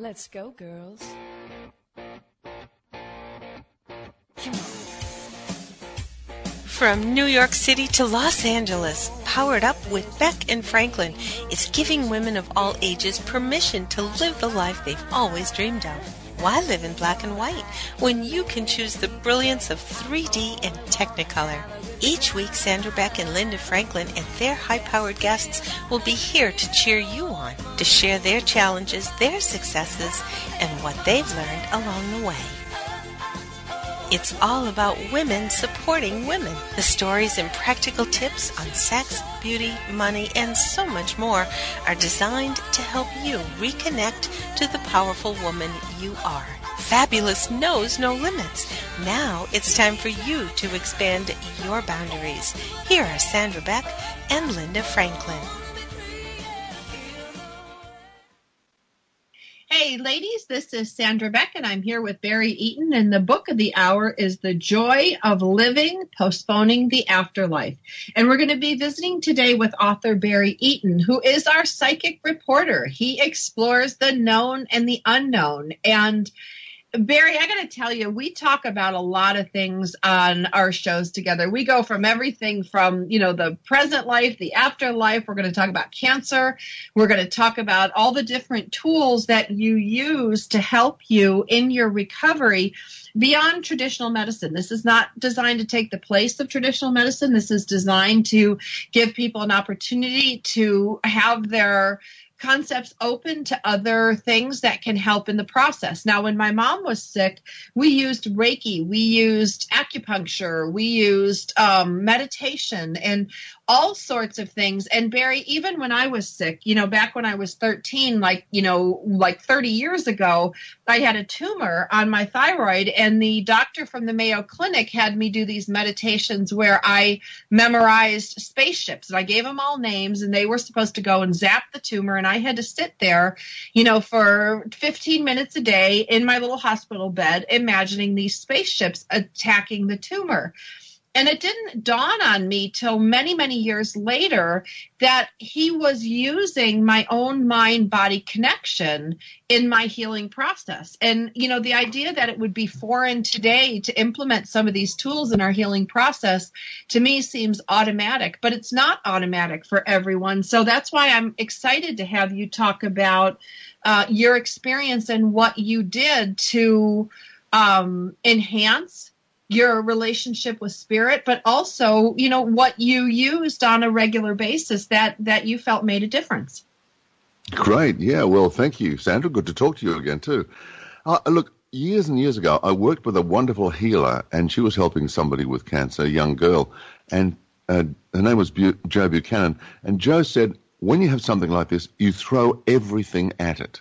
Let's go, girls. From New York City to Los Angeles, Powered Up with Beck and Franklin is giving women of all ages permission to live the life they've always dreamed of. Why live in black and white when you can choose the brilliance of 3D and Technicolor? Each week, Sandra Beck and Linda Franklin and their high powered guests will be here to cheer you on, to share their challenges, their successes, and what they've learned along the way. It's all about women supporting women. The stories and practical tips on sex, beauty, money, and so much more are designed to help you reconnect to the powerful woman you are. Fabulous knows no limits. Now it's time for you to expand your boundaries. Here are Sandra Beck and Linda Franklin. Hey, ladies, this is Sandra Beck, and I'm here with Barry Eaton. And the book of the hour is The Joy of Living, Postponing the Afterlife. And we're going to be visiting today with author Barry Eaton, who is our psychic reporter. He explores the known and the unknown. And Barry, I got to tell you, we talk about a lot of things on our shows together. We go from everything from, you know, the present life, the afterlife. We're going to talk about cancer. We're going to talk about all the different tools that you use to help you in your recovery beyond traditional medicine. This is not designed to take the place of traditional medicine. This is designed to give people an opportunity to have their concepts open to other things that can help in the process. Now, when my mom was sick, we used Reiki, we used acupuncture, we used um, meditation, and all sorts of things. And Barry, even when I was sick, you know, back when I was 13, like, you know, like 30 years ago, I had a tumor on my thyroid, and the doctor from the Mayo Clinic had me do these meditations where I memorized spaceships and I gave them all names, and they were supposed to go and zap the tumor. And I had to sit there, you know, for 15 minutes a day in my little hospital bed, imagining these spaceships attacking the tumor and it didn't dawn on me till many many years later that he was using my own mind body connection in my healing process. And you know the idea that it would be foreign today to implement some of these tools in our healing process to me seems automatic but it's not automatic for everyone. So that's why i'm excited to have you talk about uh, your experience and what you did to um, enhance your relationship with spirit but also you know what you used on a regular basis that that you felt made a difference. Great. Yeah well thank you sandra. Good to talk to you again too. Uh, look years and years ago i worked with a wonderful healer and she was helping somebody with cancer a young girl and uh, her name was Bu- joe buchanan and joe said when you have something like this you throw everything at it.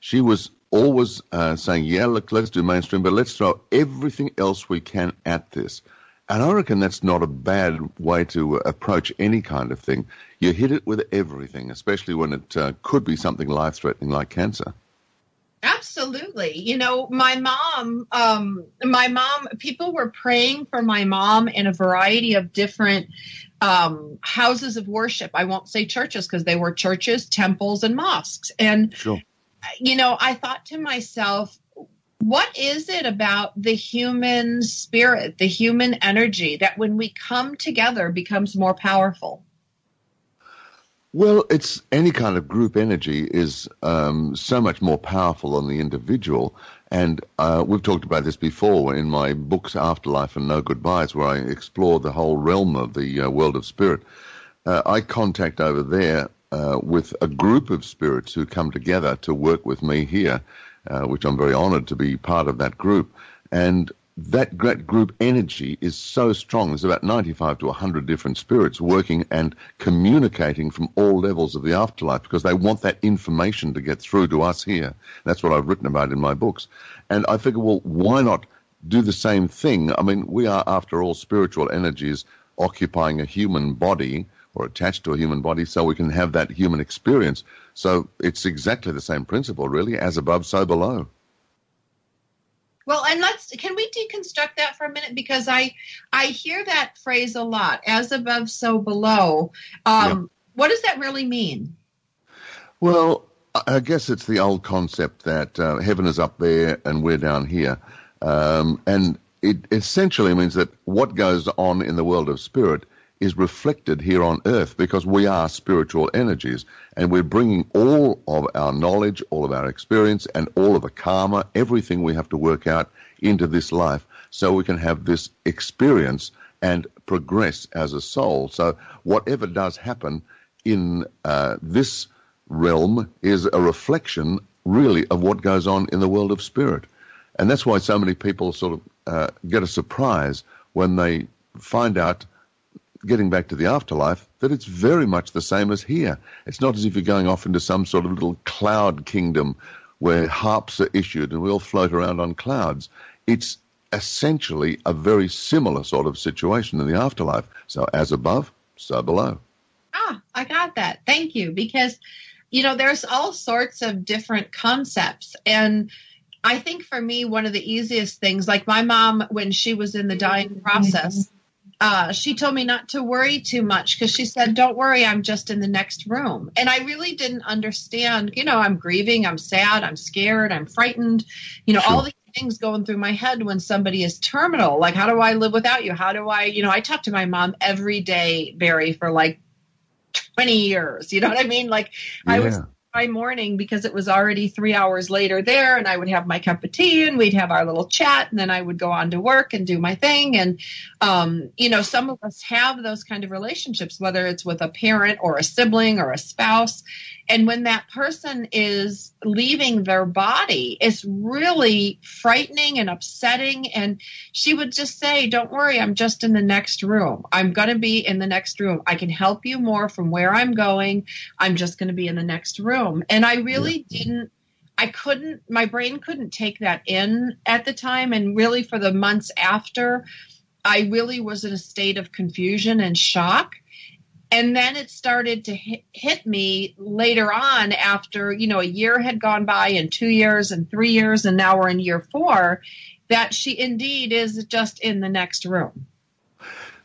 She was always uh, saying, yeah, look, let's do mainstream, but let's throw everything else we can at this. And I reckon that's not a bad way to approach any kind of thing. You hit it with everything, especially when it uh, could be something life threatening like cancer. Absolutely. You know, my mom, um, my mom, people were praying for my mom in a variety of different um, houses of worship. I won't say churches because they were churches, temples, and mosques. And sure you know, I thought to myself, what is it about the human spirit, the human energy that when we come together becomes more powerful? Well, it's any kind of group energy is um, so much more powerful than the individual. And uh, we've talked about this before in my books, Afterlife and No Goodbyes, where I explore the whole realm of the uh, world of spirit. Uh, I contact over there uh, with a group of spirits who come together to work with me here, uh, which I'm very honored to be part of that group. And that group energy is so strong. There's about 95 to 100 different spirits working and communicating from all levels of the afterlife because they want that information to get through to us here. That's what I've written about in my books. And I figure, well, why not do the same thing? I mean, we are, after all, spiritual energies occupying a human body or attached to a human body so we can have that human experience. So it's exactly the same principle, really, as above, so below. Well, and let's can we deconstruct that for a minute because I I hear that phrase a lot, as above, so below. Um, What does that really mean? Well, I guess it's the old concept that uh, heaven is up there and we're down here. Um, and it essentially means that what goes on in the world of spirit is reflected here on earth because we are spiritual energies and we're bringing all of our knowledge, all of our experience, and all of the karma, everything we have to work out into this life so we can have this experience and progress as a soul. So whatever does happen in uh, this realm is a reflection, really, of what goes on in the world of spirit. And that's why so many people sort of uh, get a surprise when they find out, getting back to the afterlife, that it's very much the same as here. It's not as if you're going off into some sort of little cloud kingdom where harps are issued and we all float around on clouds. It's essentially a very similar sort of situation in the afterlife. So as above, so below. Ah, I got that. Thank you. Because, you know, there's all sorts of different concepts. And I think for me, one of the easiest things, like my mom, when she was in the dying process, uh, she told me not to worry too much because she said, Don't worry, I'm just in the next room. And I really didn't understand, you know, I'm grieving, I'm sad, I'm scared, I'm frightened, you know, sure. all these things going through my head when somebody is terminal. Like, how do I live without you? How do I, you know, I talk to my mom every day, Barry, for like 20 years. You know what I mean? Like, yeah. I was my morning because it was already three hours later there and I would have my cup of tea and we'd have our little chat and then I would go on to work and do my thing. And, um, you know, some of us have those kind of relationships, whether it's with a parent or a sibling or a spouse. And when that person is leaving their body, it's really frightening and upsetting. And she would just say, Don't worry, I'm just in the next room. I'm going to be in the next room. I can help you more from where I'm going. I'm just going to be in the next room. And I really yeah. didn't. I couldn't, my brain couldn't take that in at the time. And really, for the months after, I really was in a state of confusion and shock and then it started to hit, me later on after you know a year had gone by and two years and three years and now we're in year four that she indeed is just in the next room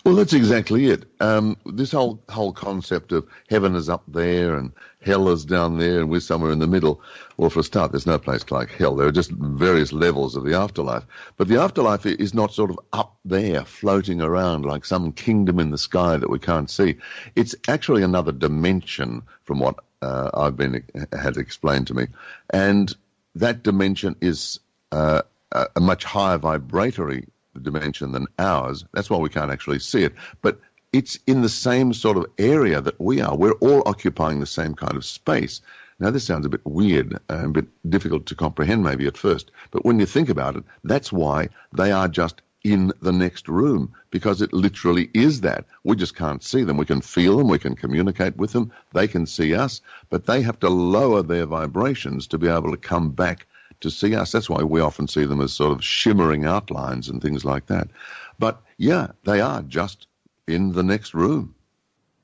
well, that's exactly it. Um, this whole whole concept of heaven is up there and hell is down there and we're somewhere in the middle. Well, for a start, there's no place like hell. There are just various levels of the afterlife. But the afterlife is not sort of up there, floating around like some kingdom in the sky that we can't see. It's actually another dimension from what uh, I've been had explained to me, and that dimension is uh, a much higher vibratory dimension than ours. That's why we can't actually see it. But it's in the same sort of area that we are. We're all occupying the same kind of space. Now, this sounds a bit weird and a bit difficult to comprehend maybe at first, but when you think about it, that's why they are just in the next room because it literally is that. We just can't see them. We can feel them, we can communicate with them, they can see us, but they have to lower their vibrations to be able to come back to see us. That's why we often see them as sort of shimmering outlines and things like that. But yeah, they are just in the next room.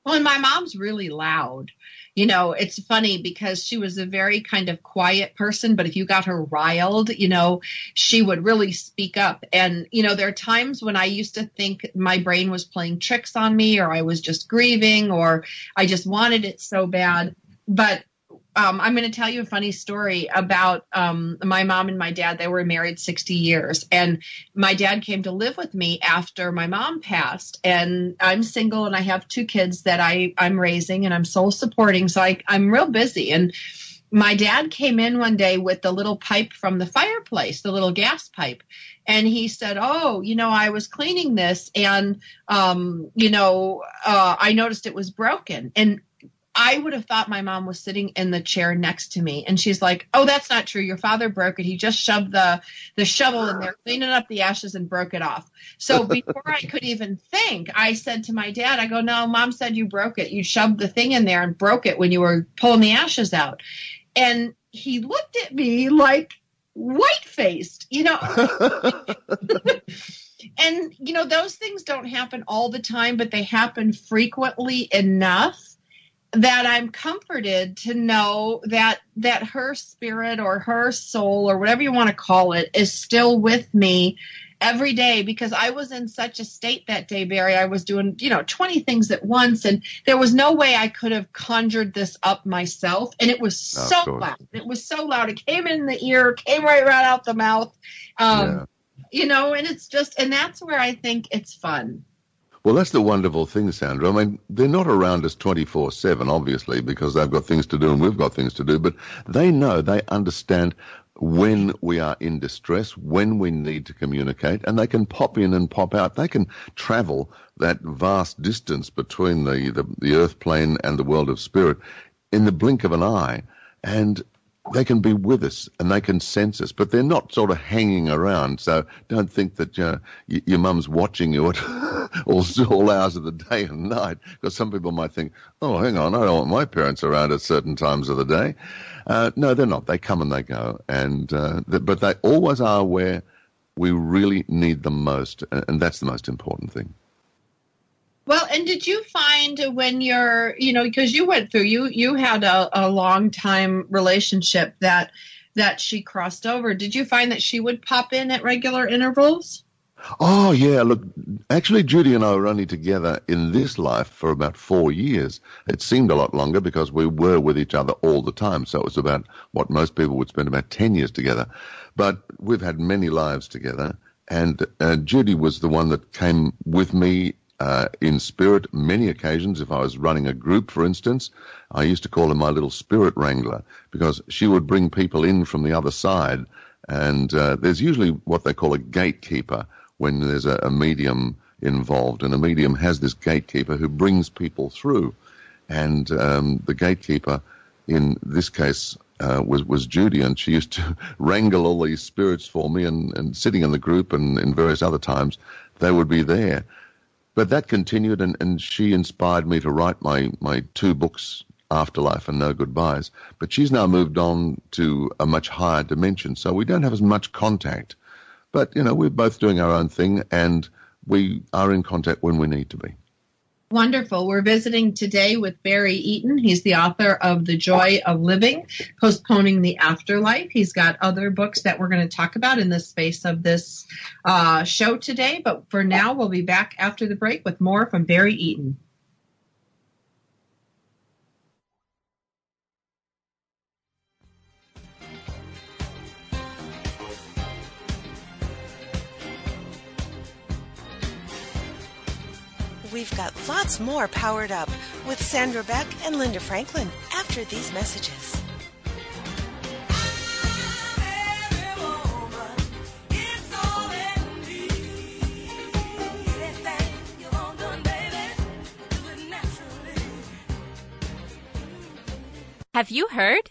Well, and my mom's really loud. You know, it's funny because she was a very kind of quiet person, but if you got her riled, you know, she would really speak up. And, you know, there are times when I used to think my brain was playing tricks on me or I was just grieving or I just wanted it so bad. But um, I'm going to tell you a funny story about um, my mom and my dad. They were married 60 years, and my dad came to live with me after my mom passed. And I'm single, and I have two kids that I I'm raising, and I'm sole supporting. So I, I'm real busy. And my dad came in one day with the little pipe from the fireplace, the little gas pipe, and he said, "Oh, you know, I was cleaning this, and um, you know, uh, I noticed it was broken." And I would have thought my mom was sitting in the chair next to me, and she's like, "Oh, that's not true. Your father broke it. He just shoved the the shovel in there, cleaning up the ashes, and broke it off." So before I could even think, I said to my dad, "I go, no, mom said you broke it. You shoved the thing in there and broke it when you were pulling the ashes out." And he looked at me like white faced, you know. and you know those things don't happen all the time, but they happen frequently enough that I'm comforted to know that that her spirit or her soul or whatever you want to call it is still with me every day because I was in such a state that day, Barry. I was doing, you know, 20 things at once and there was no way I could have conjured this up myself. And it was so loud. It was so loud. It came in the ear, came right right out the mouth. Um, yeah. You know, and it's just, and that's where I think it's fun. Well, that's the wonderful thing, Sandra. I mean, they're not around us 24 7, obviously, because they've got things to do and we've got things to do, but they know, they understand when we are in distress, when we need to communicate, and they can pop in and pop out. They can travel that vast distance between the, the, the earth plane and the world of spirit in the blink of an eye. And they can be with us and they can sense us, but they're not sort of hanging around. So don't think that uh, y- your mum's watching you at all, all hours of the day and night, because some people might think, oh, hang on, I don't want my parents around at certain times of the day. Uh, no, they're not. They come and they go, and uh, but they always are where we really need them most, and that's the most important thing. Well, and did you find when you're, you know, because you went through, you you had a, a long time relationship that that she crossed over. Did you find that she would pop in at regular intervals? Oh yeah, look, actually Judy and I were only together in this life for about four years. It seemed a lot longer because we were with each other all the time. So it was about what most people would spend about ten years together. But we've had many lives together, and uh, Judy was the one that came with me uh, in spirit many occasions. If I was running a group, for instance, I used to call her my little spirit wrangler because she would bring people in from the other side. And uh, there's usually what they call a gatekeeper when there's a, a medium involved, and a medium has this gatekeeper who brings people through. And um, the gatekeeper, in this case, uh, was was Judy, and she used to wrangle all these spirits for me. And, and sitting in the group, and in various other times, they would be there. But that continued, and, and she inspired me to write my, my two books, Afterlife and No Goodbyes. But she's now moved on to a much higher dimension, so we don't have as much contact. But, you know, we're both doing our own thing, and we are in contact when we need to be. Wonderful. We're visiting today with Barry Eaton. He's the author of The Joy of Living, Postponing the Afterlife. He's got other books that we're going to talk about in the space of this uh, show today. But for now, we'll be back after the break with more from Barry Eaton. We've got lots more powered up with Sandra Beck and Linda Franklin after these messages. Have you heard?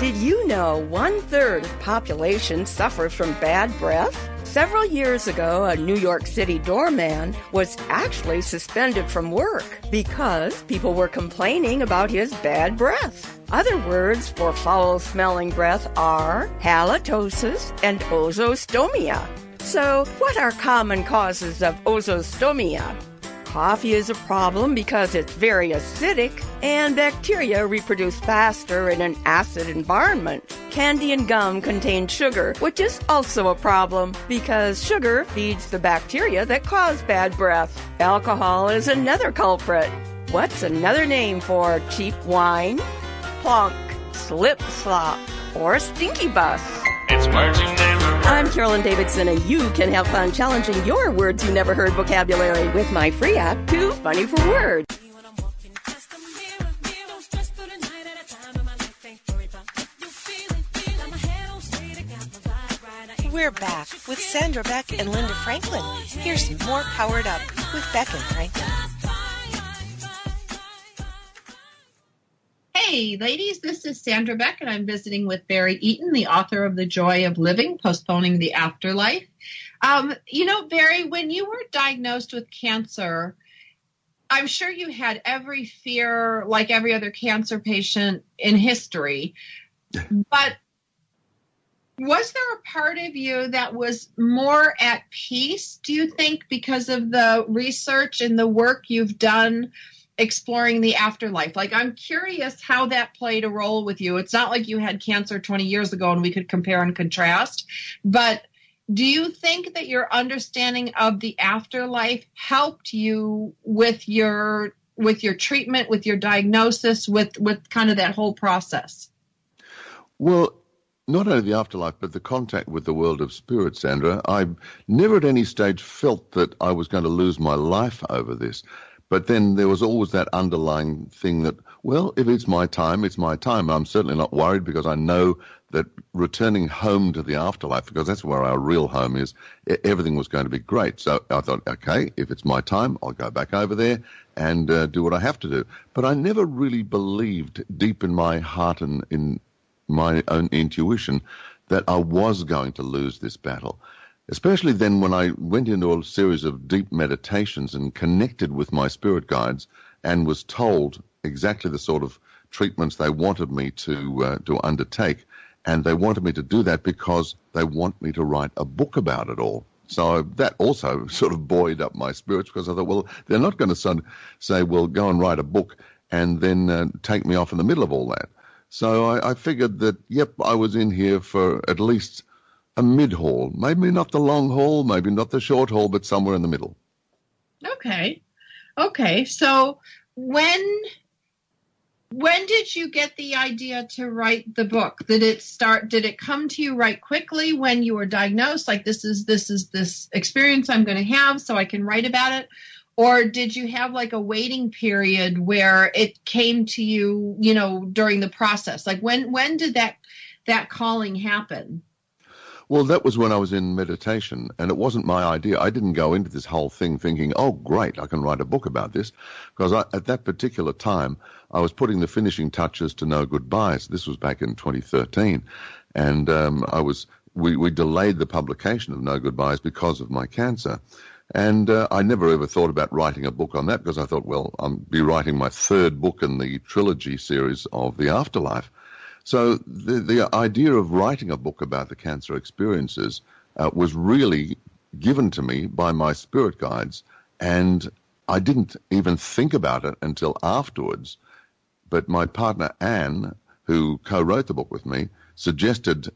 Did you know one third of population suffers from bad breath? Several years ago, a New York City doorman was actually suspended from work because people were complaining about his bad breath. Other words for foul smelling breath are halitosis and ozostomia. So, what are common causes of ozostomia? Coffee is a problem because it's very acidic and bacteria reproduce faster in an acid environment. Candy and gum contain sugar, which is also a problem because sugar feeds the bacteria that cause bad breath. Alcohol is another culprit. What's another name for cheap wine? Plonk, slip slop, or stinky bus. It's neighborhood. I'm Carolyn Davidson, and you can have fun challenging your words you never heard vocabulary with my free app, Too Funny for Words. We're back with Sandra Beck and Linda Franklin. Here's more Powered Up with Beck and Franklin. Hey, ladies, this is Sandra Beck, and I'm visiting with Barry Eaton, the author of The Joy of Living, Postponing the Afterlife. Um, you know, Barry, when you were diagnosed with cancer, I'm sure you had every fear, like every other cancer patient in history. But was there a part of you that was more at peace, do you think, because of the research and the work you've done exploring the afterlife? Like, I'm curious how that played a role with you. It's not like you had cancer 20 years ago and we could compare and contrast, but do you think that your understanding of the afterlife helped you with your with your treatment with your diagnosis with with kind of that whole process well not only the afterlife, but the contact with the world of spirit, Sandra. I never at any stage felt that I was going to lose my life over this. But then there was always that underlying thing that, well, if it's my time, it's my time. I'm certainly not worried because I know that returning home to the afterlife, because that's where our real home is, everything was going to be great. So I thought, okay, if it's my time, I'll go back over there and uh, do what I have to do. But I never really believed deep in my heart and in my own intuition that I was going to lose this battle. Especially then when I went into a series of deep meditations and connected with my spirit guides and was told exactly the sort of treatments they wanted me to uh, to undertake, and they wanted me to do that because they want me to write a book about it all. So that also sort of buoyed up my spirits because I thought, well, they're not going to say, well, go and write a book and then uh, take me off in the middle of all that. So I, I figured that, yep, I was in here for at least a mid haul. Maybe not the long haul, maybe not the short haul, but somewhere in the middle. Okay. Okay. So when when did you get the idea to write the book did it start did it come to you right quickly when you were diagnosed like this is this is this experience i'm going to have so i can write about it or did you have like a waiting period where it came to you you know during the process like when when did that that calling happen well, that was when I was in meditation, and it wasn't my idea. I didn't go into this whole thing thinking, oh, great, I can write a book about this. Because I, at that particular time, I was putting the finishing touches to No Goodbyes. This was back in 2013. And um, I was, we, we delayed the publication of No Goodbyes because of my cancer. And uh, I never ever thought about writing a book on that because I thought, well, I'll be writing my third book in the trilogy series of the afterlife. So the, the idea of writing a book about the cancer experiences uh, was really given to me by my spirit guides, and I didn't even think about it until afterwards. But my partner Anne, who co-wrote the book with me, suggested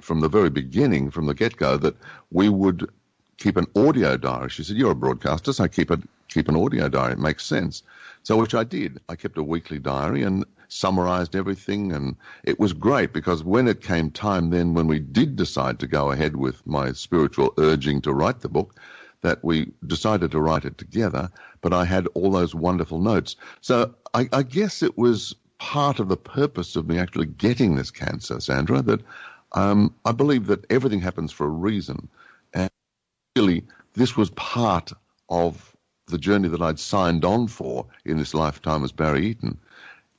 from the very beginning, from the get-go, that we would keep an audio diary. She said, "You're a broadcaster, so keep a keep an audio diary. It makes sense." So, which I did. I kept a weekly diary and summarized everything, and it was great because when it came time, then when we did decide to go ahead with my spiritual urging to write the book, that we decided to write it together. But I had all those wonderful notes. So I, I guess it was part of the purpose of me actually getting this cancer, Sandra, that um, I believe that everything happens for a reason and really, this was part of the journey that I'd signed on for in this lifetime as Barry Eaton.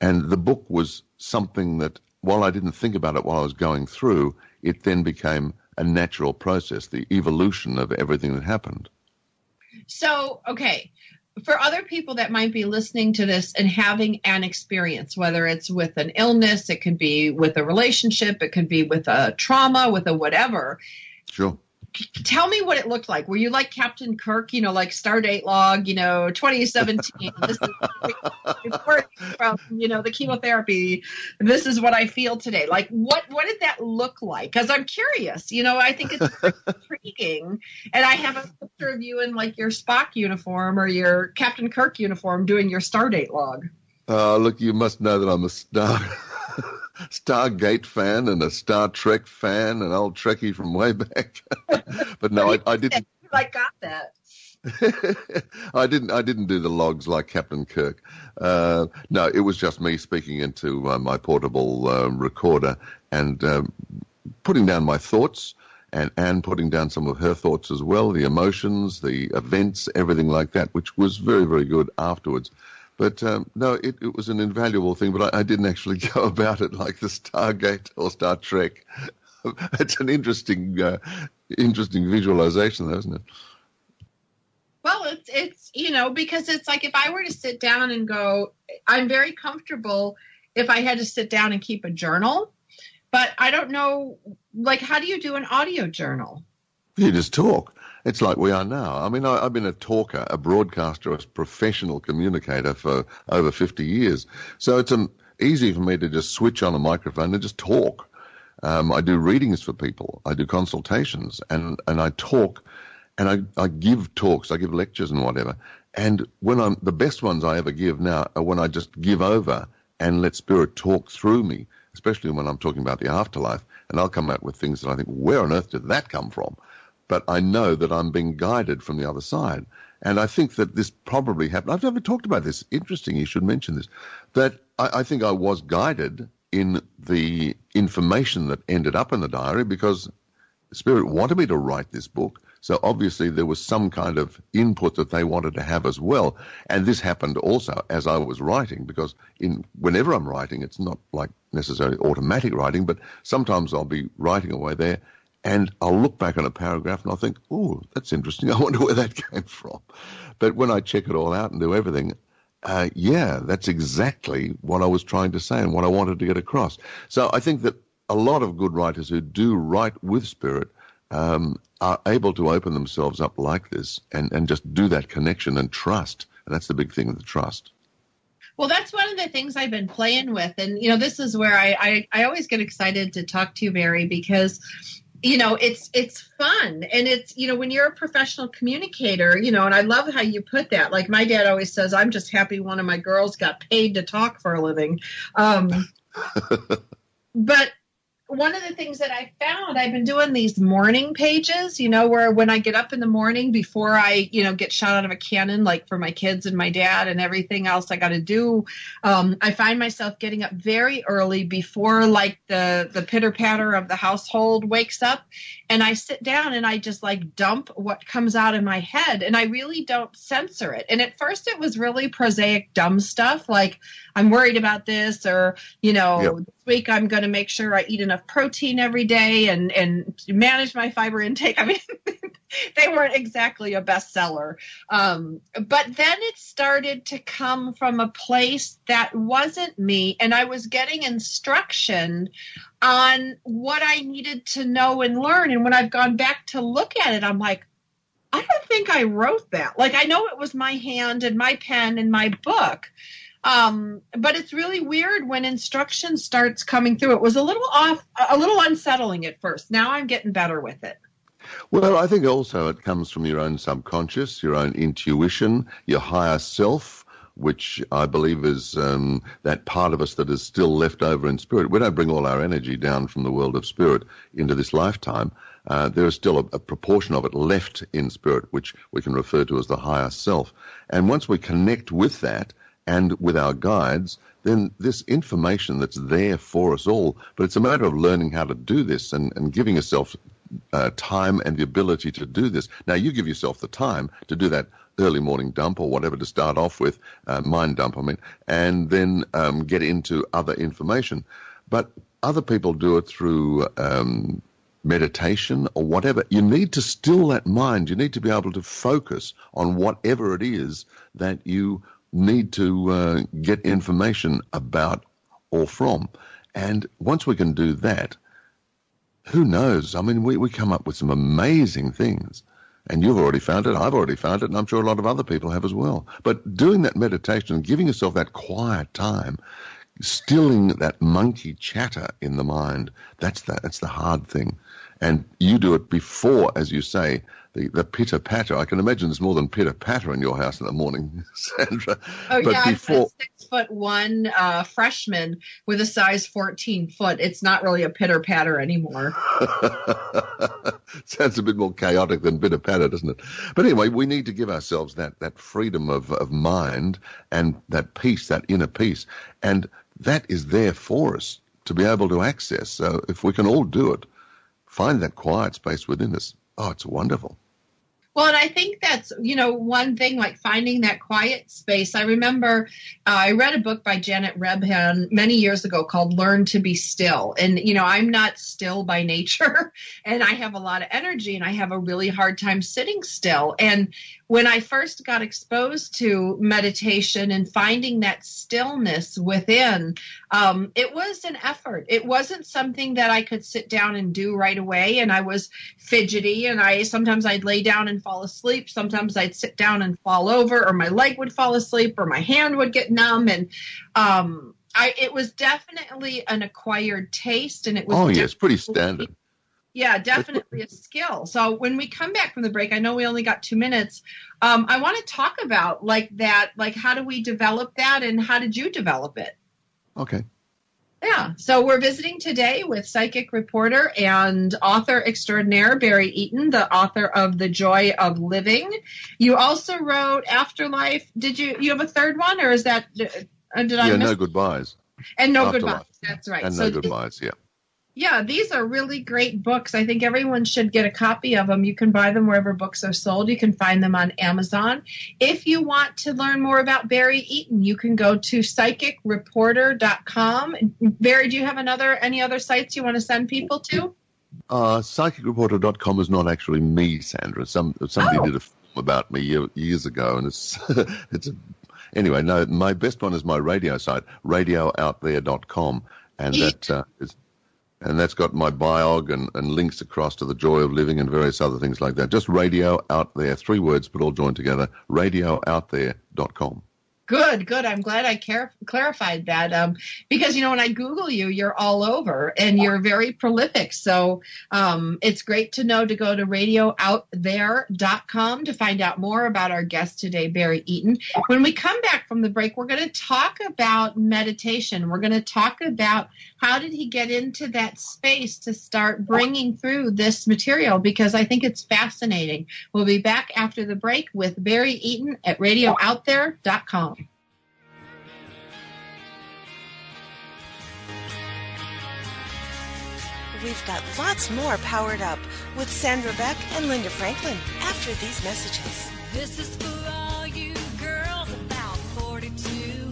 And the book was something that, while I didn't think about it while I was going through, it then became a natural process, the evolution of everything that happened. So, okay, for other people that might be listening to this and having an experience, whether it's with an illness, it could be with a relationship, it could be with a trauma, with a whatever. Sure tell me what it looked like. Were you like Captain Kirk, you know, like Stardate log, you know, 2017, this is from, you know, the chemotherapy. This is what I feel today. Like what, what did that look like? Cause I'm curious, you know, I think it's intriguing. And I have a picture of you in like your Spock uniform or your Captain Kirk uniform doing your Stardate log. Uh, look, you must know that I'm a star. Stargate fan and a Star Trek fan, an old Trekkie from way back. but no, I, I didn't. I got that. I didn't. I didn't do the logs like Captain Kirk. Uh, no, it was just me speaking into uh, my portable uh, recorder and um, putting down my thoughts, and Anne putting down some of her thoughts as well, the emotions, the events, everything like that, which was very, very good afterwards. But um, no, it, it, was an invaluable thing. But I, I, didn't actually go about it like the Stargate or Star Trek. it's an interesting, uh, interesting visualization, though, isn't it? Well, it's it's you know because it's like if I were to sit down and go, I'm very comfortable if I had to sit down and keep a journal, but I don't know, like, how do you do an audio journal? You just talk. It's like we are now. I mean, I, have been a talker, a broadcaster, a professional communicator for over 50 years. So it's um, easy for me to just switch on a microphone and just talk. Um, I do readings for people. I do consultations and, and I talk and I, I give talks, I give lectures and whatever. And when I'm the best ones I ever give now are when I just give over and let spirit talk through me, especially when I'm talking about the afterlife. And I'll come out with things that I think, where on earth did that come from? But I know that I'm being guided from the other side. And I think that this probably happened. I've never talked about this. Interesting, you should mention this. That I, I think I was guided in the information that ended up in the diary because Spirit wanted me to write this book so obviously there was some kind of input that they wanted to have as well. And this happened also as I was writing because in whenever I'm writing, it's not like necessarily automatic writing, but sometimes I'll be writing away there and I'll look back on a paragraph and I'll think, oh, that's interesting. I wonder where that came from. But when I check it all out and do everything, uh, yeah, that's exactly what I was trying to say and what I wanted to get across. So I think that a lot of good writers who do write with spirit um, are able to open themselves up like this and, and just do that connection and trust. And that's the big thing, the trust. Well, that's one of the things I've been playing with. And, you know, this is where I, I, I always get excited to talk to you, Barry, because you know it's it's fun. And it's you know when you're a professional communicator you know and i love how you put that. Like my dad always says i'm just happy one of my girls got paid to talk for a living. Um, but one of the things that I found, I've been doing these morning pages, you know, where when I get up in the morning before I, you know, get shot out of a cannon, like for my kids and my dad and everything else I got to do, um, I find myself getting up very early before like the the pitter patter of the household wakes up, and I sit down and I just like dump what comes out of my head, and I really don't censor it. And at first, it was really prosaic, dumb stuff like I'm worried about this, or you know, yep. this week I'm going to make sure I eat enough enough protein every day and and manage my fiber intake. I mean, they weren't exactly a bestseller. Um, but then it started to come from a place that wasn't me, and I was getting instruction on what I needed to know and learn. And when I've gone back to look at it, I'm like, I don't think I wrote that. Like I know it was my hand and my pen and my book, um, but it's really weird when instruction starts coming through. It was a little off, a little unsettling at first. Now I'm getting better with it. Well, I think also it comes from your own subconscious, your own intuition, your higher self, which I believe is um, that part of us that is still left over in spirit. We don't bring all our energy down from the world of spirit into this lifetime. Uh, there is still a, a, proportion of it left in spirit, which we can refer to as the higher self. And once we connect with that, and with our guides, then this information that's there for us all. But it's a matter of learning how to do this and, and giving yourself uh, time and the ability to do this. Now, you give yourself the time to do that early morning dump or whatever to start off with, uh, mind dump, I mean, and then um, get into other information. But other people do it through um, meditation or whatever. You need to still that mind. You need to be able to focus on whatever it is that you need to uh, get information about or from. And once we can do that, who knows? I mean, we, we come up with some amazing things. And you've already found it, I've already found it, and I'm sure a lot of other people have as well. But doing that meditation, giving yourself that quiet time, stilling that monkey chatter in the mind, that's the, that's the hard thing. and you do it before, as you say, the, the pitter patter. I can imagine there's more than pitter patter in your house in the morning, Sandra. Oh but yeah, before... I'm a six foot one uh, freshman with a size 14 foot. It's not really a pitter patter anymore. Sounds a bit more chaotic than pitter patter, doesn't it? But anyway, we need to give ourselves that that freedom of of mind and that peace, that inner peace, and that is there for us to be able to access. So if we can all do it, find that quiet space within us. Oh, it's wonderful. Well, and I think that's, you know, one thing like finding that quiet space. I remember uh, I read a book by Janet Rebhan many years ago called Learn to Be Still. And, you know, I'm not still by nature and I have a lot of energy and I have a really hard time sitting still. And when I first got exposed to meditation and finding that stillness within, um, it was an effort. It wasn't something that I could sit down and do right away. And I was fidgety, and I sometimes I'd lay down and fall asleep. Sometimes I'd sit down and fall over, or my leg would fall asleep, or my hand would get numb. And um, I, it was definitely an acquired taste, and it was. Oh yes, pretty standard yeah, definitely a skill. So when we come back from the break, I know we only got two minutes. Um, I want to talk about like that, like how do we develop that, and how did you develop it? Okay. Yeah. So we're visiting today with psychic reporter and author extraordinaire Barry Eaton, the author of The Joy of Living. You also wrote Afterlife. Did you you have a third one, or is that uh, did I? Yeah, no goodbyes. And no Afterlife. goodbyes. That's right. And so no goodbyes. Yeah. Yeah, these are really great books. I think everyone should get a copy of them. You can buy them wherever books are sold. You can find them on Amazon. If you want to learn more about Barry Eaton, you can go to psychicreporter.com. Barry, do you have another any other sites you want to send people to? Uh, psychicreporter.com is not actually me, Sandra. Some somebody oh. did a film about me years ago, and it's it's a, anyway. No, my best one is my radio site, radiooutthere.com, and that uh, is and that's got my biog and, and links across to the joy of living and various other things like that. Just radio out there, three words, but all joined together. Radiooutthere.com. Good, good. I'm glad I care, clarified that um, because you know when I Google you, you're all over and you're very prolific. So um, it's great to know to go to radiooutthere.com to find out more about our guest today, Barry Eaton. When we come back from the break, we're going to talk about meditation. We're going to talk about how did he get into that space to start bringing through this material because I think it's fascinating. We'll be back after the break with Barry Eaton at radiooutthere.com. We've got lots more powered up with Sandra Beck and Linda Franklin after these messages. This is for all you girls about 42.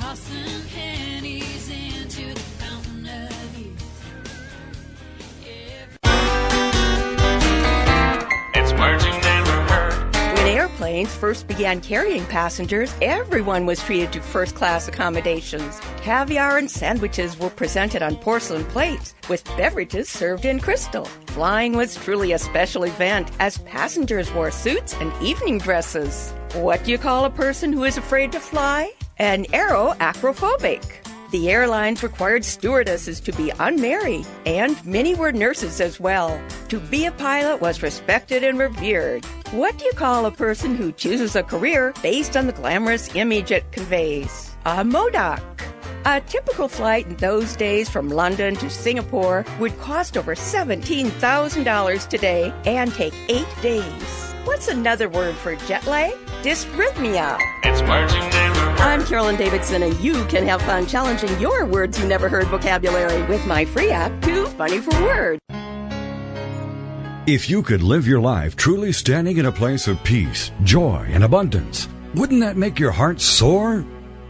Tossing airplanes first began carrying passengers, everyone was treated to first class accommodations. Caviar and sandwiches were presented on porcelain plates, with beverages served in crystal. Flying was truly a special event as passengers wore suits and evening dresses. What do you call a person who is afraid to fly? An aeroacrophobic. The airlines required stewardesses to be unmarried, and many were nurses as well. To be a pilot was respected and revered. What do you call a person who chooses a career based on the glamorous image it conveys? A Modoc. A typical flight in those days from London to Singapore would cost over $17,000 today and take eight days. What's another word for jet lag? Dysrhythmia. It's merging I'm Carolyn Davidson, and you can have fun challenging your words you never heard vocabulary with my free app, Too Funny for Words. If you could live your life truly standing in a place of peace, joy, and abundance, wouldn't that make your heart soar?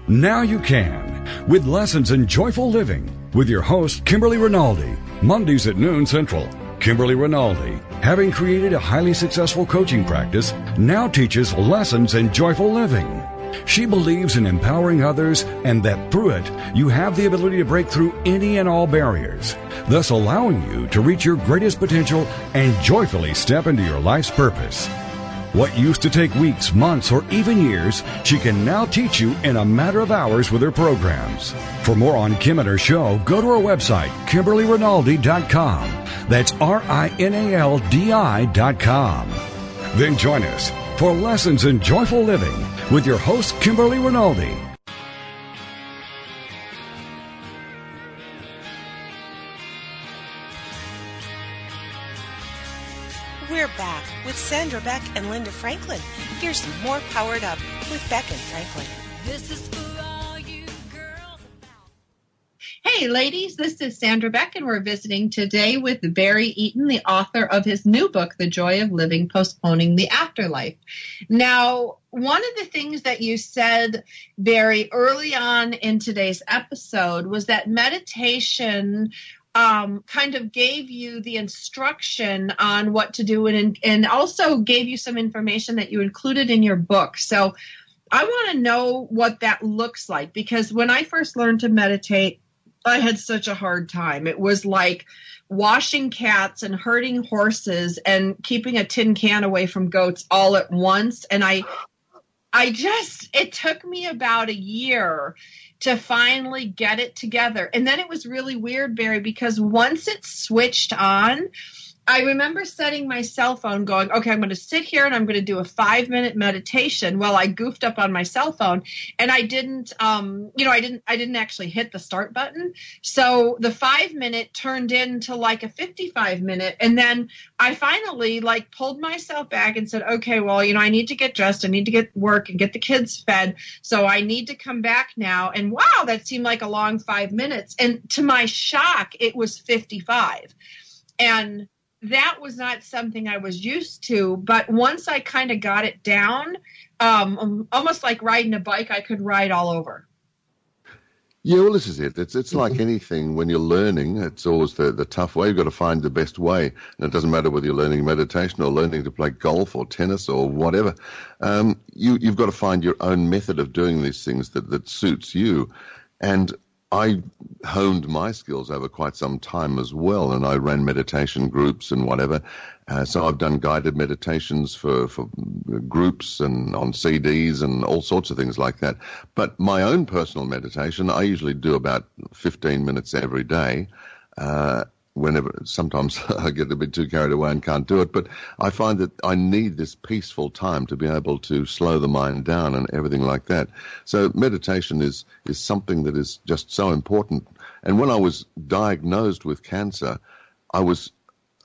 Now you can, with lessons in joyful living, with your host, Kimberly Rinaldi, Mondays at noon Central. Kimberly Rinaldi, having created a highly successful coaching practice, now teaches lessons in joyful living. She believes in empowering others and that through it, you have the ability to break through any and all barriers, thus allowing you to reach your greatest potential and joyfully step into your life's purpose. What used to take weeks, months, or even years, she can now teach you in a matter of hours with her programs. For more on Kim and her show, go to her website, KimberlyRinaldi.com. That's R I N A L D I.com. Then join us for Lessons in Joyful Living with your host, Kimberly Rinaldi. We're back with Sandra Beck and Linda Franklin. Here's some more Powered Up with Beck and Franklin. This is for Hey, ladies, this is Sandra Beck, and we're visiting today with Barry Eaton, the author of his new book, The Joy of Living Postponing the Afterlife. Now, one of the things that you said Barry, early on in today's episode was that meditation um, kind of gave you the instruction on what to do and, and also gave you some information that you included in your book. So I want to know what that looks like because when I first learned to meditate, I had such a hard time. It was like washing cats and herding horses and keeping a tin can away from goats all at once. And I, I just, it took me about a year to finally get it together. And then it was really weird, Barry, because once it switched on, I remember setting my cell phone going, okay, I'm going to sit here and I'm going to do a five minute meditation while I goofed up on my cell phone. And I didn't, um, you know, I didn't, I didn't actually hit the start button. So the five minute turned into like a 55 minute. And then I finally like pulled myself back and said, okay, well, you know, I need to get dressed. I need to get work and get the kids fed. So I need to come back now. And wow, that seemed like a long five minutes. And to my shock, it was 55. And that was not something I was used to. But once I kind of got it down, um, almost like riding a bike, I could ride all over. Yeah, well, this is it. It's it's like anything when you're learning. It's always the, the tough way. You've got to find the best way, and it doesn't matter whether you're learning meditation or learning to play golf or tennis or whatever. Um, you you've got to find your own method of doing these things that that suits you. And I honed my skills over quite some time as well, and I ran meditation groups and whatever. Uh, so I've done guided meditations for, for groups and on CDs and all sorts of things like that. But my own personal meditation, I usually do about 15 minutes every day. Uh, whenever sometimes I get a bit too carried away and can't do it, but I find that I need this peaceful time to be able to slow the mind down and everything like that. So meditation is is something that is just so important. And when I was diagnosed with cancer, I was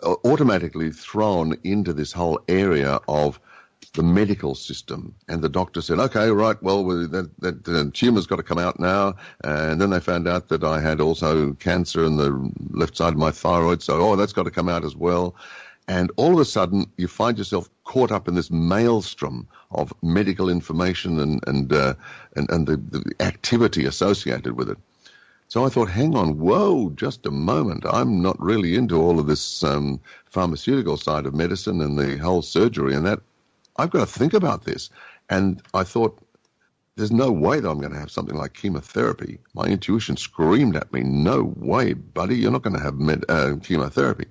uh, automatically thrown into this whole area of the medical system. And the doctor said, okay, right, well, we- that, that tumor's got to come out now. And then they found out that I had also cancer in the left side of my thyroid. So, oh, that's got to come out as well. And all of a sudden, you find yourself caught up in this maelstrom of medical information and, and, uh, and, and the, the activity associated with it. So I thought, hang on, whoa, just a moment. I'm not really into all of this um, pharmaceutical side of medicine and the whole surgery and that. I've got to think about this. And I thought, there's no way that I'm going to have something like chemotherapy. My intuition screamed at me, no way, buddy, you're not going to have med- uh, chemotherapy.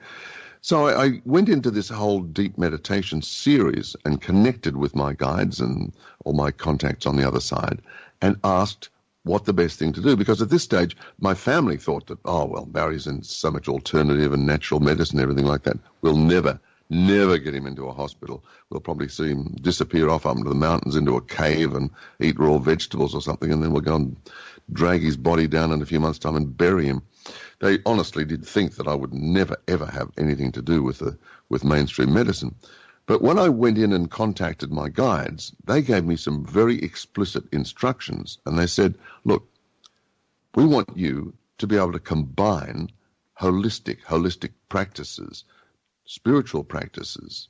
So I, I went into this whole deep meditation series and connected with my guides and all my contacts on the other side and asked what the best thing to do. Because at this stage, my family thought that, oh, well, Barry's in so much alternative and natural medicine, everything like that. We'll never, never get him into a hospital. We'll probably see him disappear off up into the mountains into a cave and eat raw vegetables or something, and then we'll go and drag his body down in a few months' time and bury him. They honestly did think that I would never, ever have anything to do with the, with mainstream medicine. But when I went in and contacted my guides, they gave me some very explicit instructions. And they said, look, we want you to be able to combine holistic, holistic practices, spiritual practices,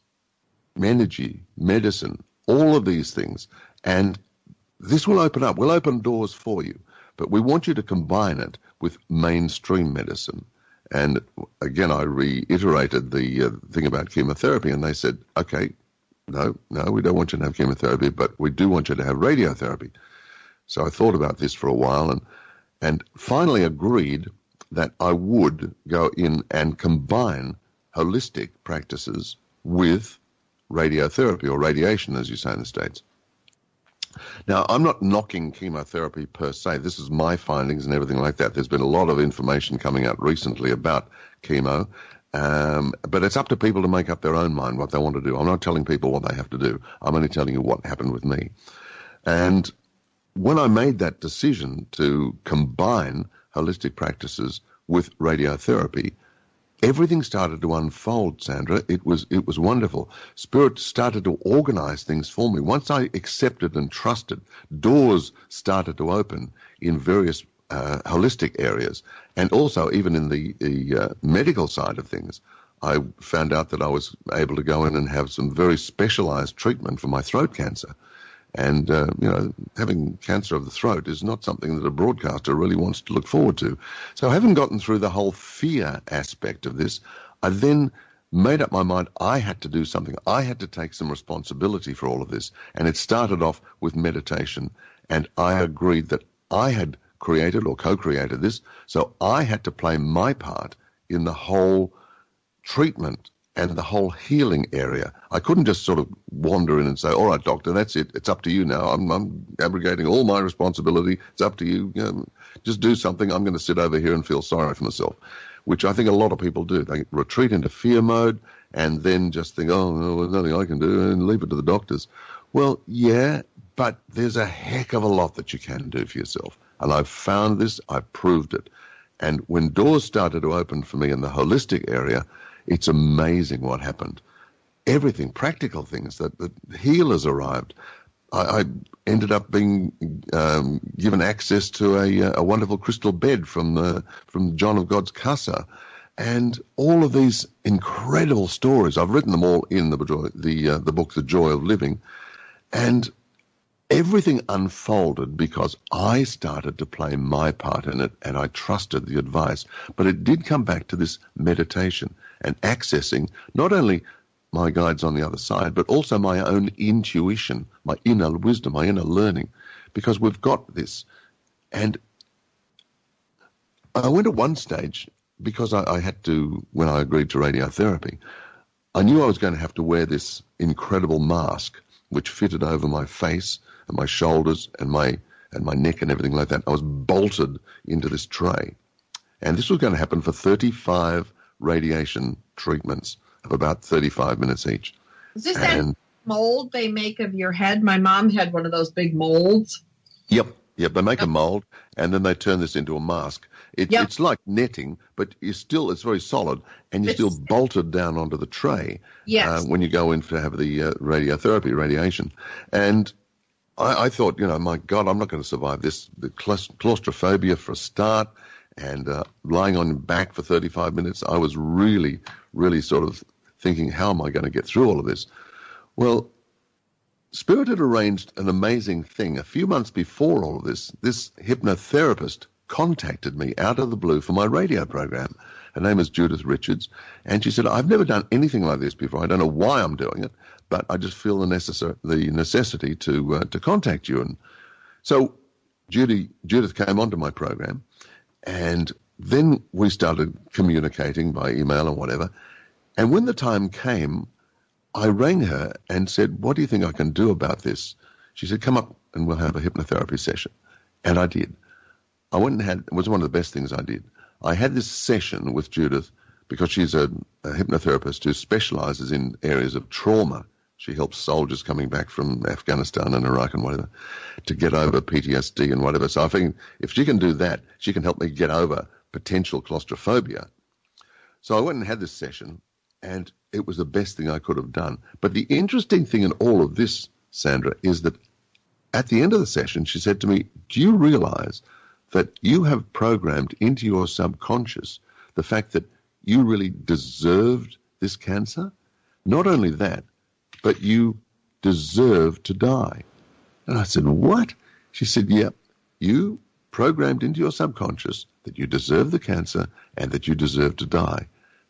energy, medicine, all of these things. And this will open up, we'll open doors for you. But we want you to combine it with mainstream medicine. And again, I reiterated the uh, thing about chemotherapy, and they said, okay, no, no, we don't want you to have chemotherapy, but we do want you to have radiotherapy. So I thought about this for a while and, and finally agreed that I would go in and combine holistic practices with radiotherapy or radiation, as you say in the States. Now, I'm not knocking chemotherapy per se. This is my findings and everything like that. There's been a lot of information coming out recently about chemo, um, but it's up to people to make up their own mind what they want to do. I'm not telling people what they have to do. I'm only telling you what happened with me. And when I made that decision to combine holistic practices with radiotherapy, everything started to unfold, Sandra. It was it was wonderful. Spirit started to organize things for me. Once I accepted and trusted, doors started to open in various uh, holistic areas, and also even in the the uh, medical side of things. I found out that I was able to go in and have some very specialized treatment for my throat cancer. And, uh, you know, having cancer of the throat is not something that a broadcaster really wants to look forward to. So having gotten through the whole fear aspect of this, I then made up my mind I had to do something. I had to take some responsibility for all of this. And it started off with meditation. And I agreed that I had created or co-created this. So I had to play my part in the whole treatment and the whole healing area. I couldn't just sort of wander in and say, "All right, doctor, that's it. It's up to you now. I'm, I'm abrogating all my responsibility. It's up to you. know, just do something. I'm going to sit over here and feel sorry for myself," which I think a lot of people do. They retreat into fear mode and then just think, "Oh, no, there's nothing I can do," and leave it to the doctors. Well, yeah, but there's a heck of a lot that you can do for yourself, and I've found this. I've proved it. And when doors started to open for me in the holistic area, it's amazing what happened. Everything, practical things that, that healers arrived. I, I ended up being um, given access to a, a wonderful crystal bed from the, from John of God's Casa, and all of these incredible stories. I've written them all in the the uh, the book, The Joy of Living, and everything unfolded because I started to play my part in it and I trusted the advice. But it did come back to this meditation and accessing not only my guides on the other side, but also my own intuition, my inner wisdom, my inner learning, because we've got this. And I went at one stage because I, I had to, when I agreed to radiotherapy, I knew I was going to have to wear this incredible mask which fitted over my face and my shoulders and my and my neck and everything like that. I was bolted into this tray. And this was going to happen for 35 radiation treatments of about 35 minutes each. Is this that mold they make of your head? My mom had one of those big molds. yep, yep, they make a mold and then they turn this into a mask. It, Yep. It's like netting, but you still it's very solid and you're still bolted down onto the tray. Yes. uh, when you go in to have the uh, radiotherapy, radiation. And I, I thought, you know, my God, I'm not going to survive this. The claustrophobia for a start and uh, lying on your back for 35 minutes. I was really, really sort of thinking, how am I going to get through all of this? Well, Spirit had arranged an amazing thing. A few months before all of this, this hypnotherapist contacted me out of the blue for my radio program. Her name is Judith Richards, and she said, "I've never done anything like this before. I don't know why I'm doing it, but I just feel the necessary the necessity to uh, to contact you." And so, Judy Judith came onto my program, and then we started communicating by email and whatever. And when the time came, I rang her and said, What do you think I can do about this? She said, Come up and we'll have a hypnotherapy session. And I did. I went and had, it was one of the best things I did. I had this session with Judith because she's a, a hypnotherapist who specializes in areas of trauma. She helps soldiers coming back from Afghanistan and Iraq and whatever to get over PTSD and whatever. So I think if she can do that, she can help me get over potential claustrophobia. So I went and had this session, and it was the best thing I could have done. But the interesting thing in all of this, Sandra, is that at the end of the session, she said to me, Do you realize that you have programmed into your subconscious the fact that you really deserved this cancer? Not only that, but you deserve to die. And I said, What? She said, Yep, you programmed into your subconscious that you deserve the cancer and that you deserve to die.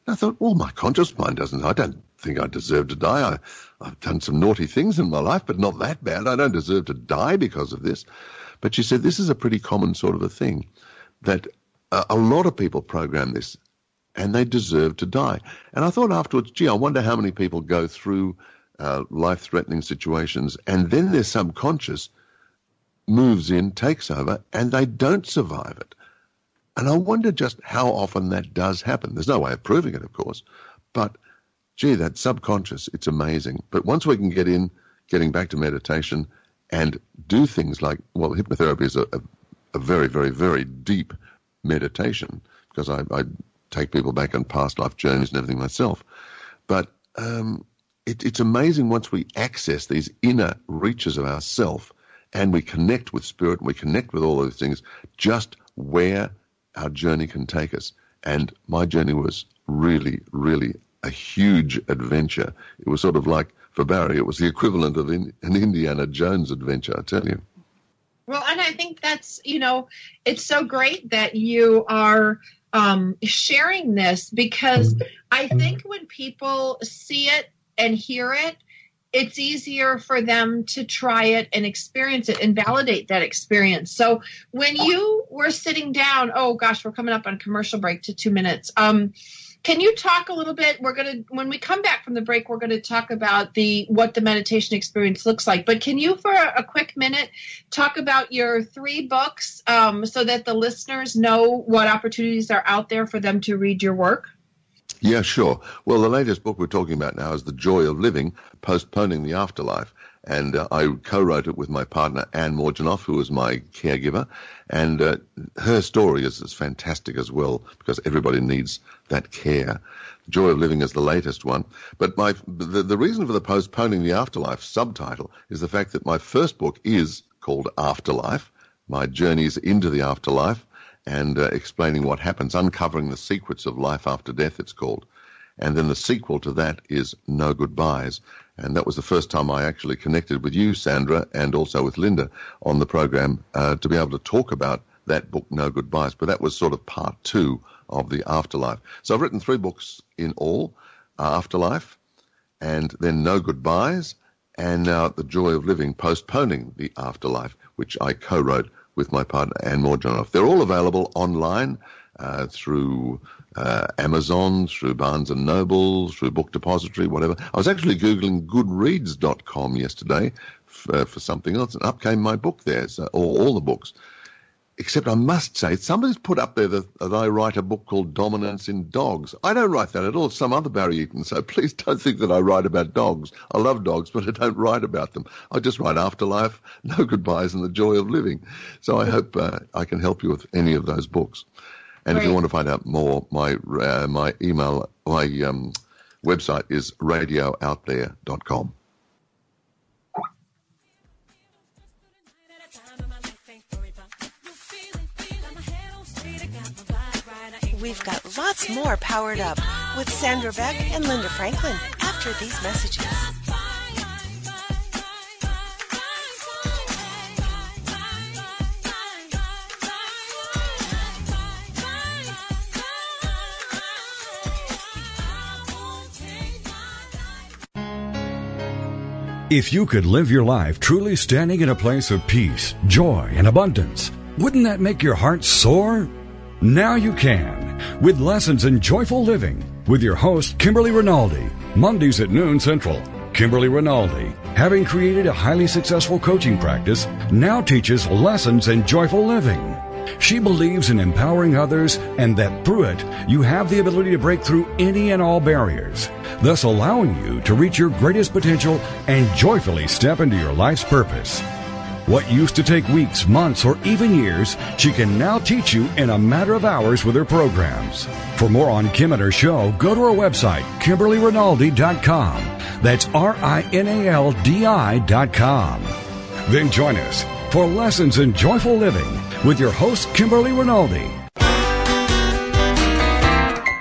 And I thought, well, my conscious mind doesn't. I don't think I deserve to die. I, I've done some naughty things in my life, but not that bad. I don't deserve to die because of this. But she said, this is a pretty common sort of a thing that uh, a lot of people program this and they deserve to die. And I thought afterwards, gee, I wonder how many people go through uh, life threatening situations, and then their subconscious moves in, takes over, and they don't survive it. And I wonder just how often that does happen. There's no way of proving it, of course, but gee, that subconscious, it's amazing. But once we can get in, getting back to meditation and do things like, well, hypnotherapy is a, a, a very, very, very deep meditation because I, I take people back on past life journeys and everything myself. But um, it, it's amazing once we access these inner reaches of ourself and we connect with spirit and we connect with all those things, just where our journey can take us. And my journey was really, really a huge adventure. It was sort of like, for Barry, it was the equivalent of in, an Indiana Jones adventure, I tell you. Well, and I think that's, you know, it's so great that you are um, sharing this because I think when people see it and hear it, it's easier for them to try it and experience it and validate that experience. So when you were sitting down, oh gosh, we're coming up on commercial break to two minutes. Um, can you talk a little bit? We're gonna when we come back from the break, we're gonna talk about the what the meditation experience looks like. But can you, for a, a quick minute, talk about your three books um, so that the listeners know what opportunities are out there for them to read your work? Yeah, sure. Well, the latest book we're talking about now is The Joy of Living, Postponing the Afterlife. And uh, I co-wrote it with my partner, Anne Morganoff, who was my caregiver. And uh, her story is, is fantastic as well, because everybody needs that care. The Joy of Living is the latest one. But my the, the reason for the Postponing the Afterlife subtitle is the fact that my first book is called Afterlife, my journeys into the afterlife and uh, explaining what happens, uncovering the secrets of life after death, it's called. And then the sequel to that is No Goodbyes. And that was the first time I actually connected with you, Sandra, and also with Linda on the program uh, to be able to talk about that book, No Goodbyes. But that was sort of part two of the afterlife. So I've written three books in all Afterlife, and then No Goodbyes, and now The Joy of Living, Postponing the Afterlife, which I co wrote with my partner Anne Morganoff. They're all available online uh, through uh, Amazon, through Barnes and Noble, through Book Depository, whatever. I was actually googling Goodreads.com yesterday f- uh, for something else, and up came my book there, so, all, all the books. Except I must say, somebody's put up there that, that I write a book called Dominance in Dogs. I don't write that at all. It's some other Barry Eaton. So please don't think that I write about dogs. I love dogs, but I don't write about them. I just write Afterlife, No Goodbyes, and The Joy of Living. So I hope uh, I can help you with any of those books. And if you want to find out more, my uh, my email, my um, website is radiooutthere.com. We've got lots more powered up with Sandra Beck and Linda Franklin after these messages. If you could live your life truly standing in a place of peace, joy, and abundance, wouldn't that make your heart soar? Now you can, with lessons in joyful living, with your host, Kimberly Rinaldi, Mondays at noon Central. Kimberly Rinaldi, having created a highly successful coaching practice, now teaches lessons in joyful living. She believes in empowering others and that through it, you have the ability to break through any and all barriers, thus allowing you to reach your greatest potential and joyfully step into your life's purpose. What used to take weeks, months, or even years, she can now teach you in a matter of hours with her programs. For more on Kim and her show, go to her website, KimberlyRinaldi.com. That's R I N A L D I.com. Then join us for Lessons in Joyful Living with your host, Kimberly Rinaldi.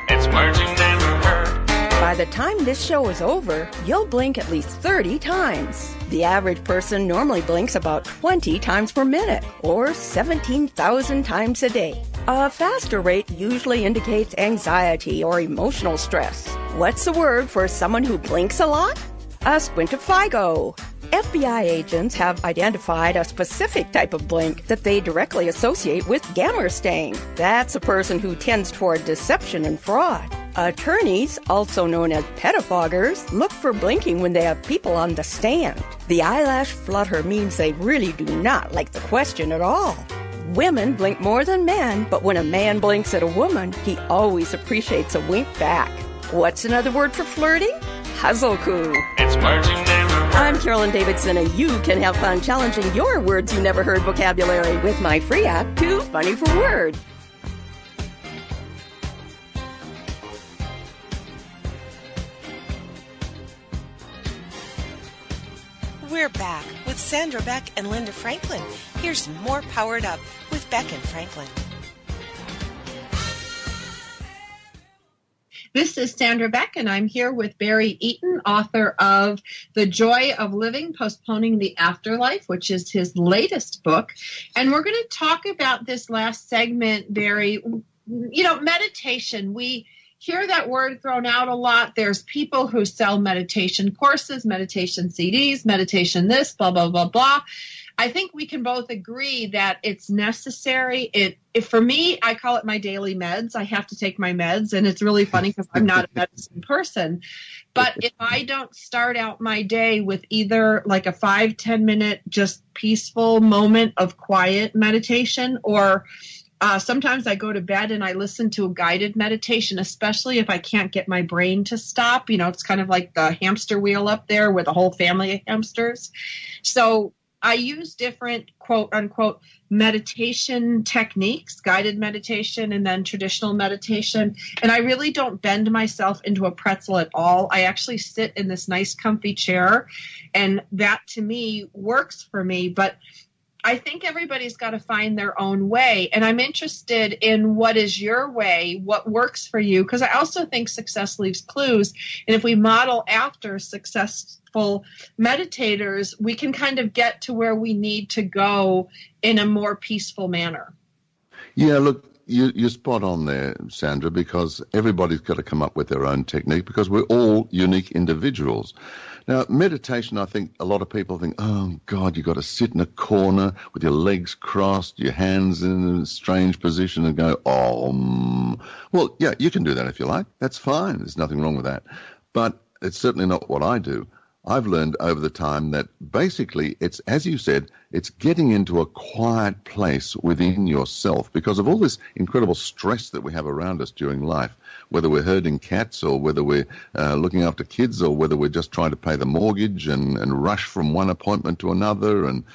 It's words you never heard. By the time this show is over, you'll blink at least 30 times. The average person normally blinks about 20 times per minute, or 17,000 times a day. A faster rate usually indicates anxiety or emotional stress. What's the word for someone who blinks a lot? A squintifigo. FBI agents have identified a specific type of blink that they directly associate with gamma stain. That's a person who tends toward deception and fraud. Attorneys, also known as pettifoggers, look for blinking when they have people on the stand. The eyelash flutter means they really do not like the question at all. Women blink more than men, but when a man blinks at a woman, he always appreciates a wink back. What's another word for flirting? Hazoku. It's never hurt. I'm Carolyn Davidson, and you can have fun challenging your words you never heard vocabulary with my free app, Too Funny for Word. We're back with Sandra Beck and Linda Franklin. Here's more Powered Up with Beck and Franklin. This is Sandra Beck, and I'm here with Barry Eaton, author of The Joy of Living Postponing the Afterlife, which is his latest book. And we're going to talk about this last segment, Barry. You know, meditation. We hear that word thrown out a lot. There's people who sell meditation courses, meditation CDs, meditation this, blah, blah, blah, blah. I think we can both agree that it's necessary. It, for me, I call it my daily meds. I have to take my meds, and it's really funny because I'm not a medicine person. But if I don't start out my day with either like a five ten minute just peaceful moment of quiet meditation, or uh, sometimes I go to bed and I listen to a guided meditation, especially if I can't get my brain to stop. You know, it's kind of like the hamster wheel up there with a whole family of hamsters. So I use different quote unquote meditation techniques, guided meditation and then traditional meditation. And I really don't bend myself into a pretzel at all. I actually sit in this nice comfy chair and that to me works for me. But I think everybody's got to find their own way. And I'm interested in what is your way, what works for you, because I also think success leaves clues. And if we model after successful meditators, we can kind of get to where we need to go in a more peaceful manner. Yeah, look, you, you're spot on there, Sandra, because everybody's got to come up with their own technique because we're all unique individuals. Now, meditation, I think a lot of people think, oh, God, you've got to sit in a corner with your legs crossed, your hands in a strange position and go, oh, well, yeah, you can do that if you like. That's fine. There's nothing wrong with that. But it's certainly not what I do. I've learned over the time that basically it's, as you said, it's getting into a quiet place within yourself because of all this incredible stress that we have around us during life, whether we're herding cats or whether we're uh, looking after kids or whether we're just trying to pay the mortgage and, and rush from one appointment to another. And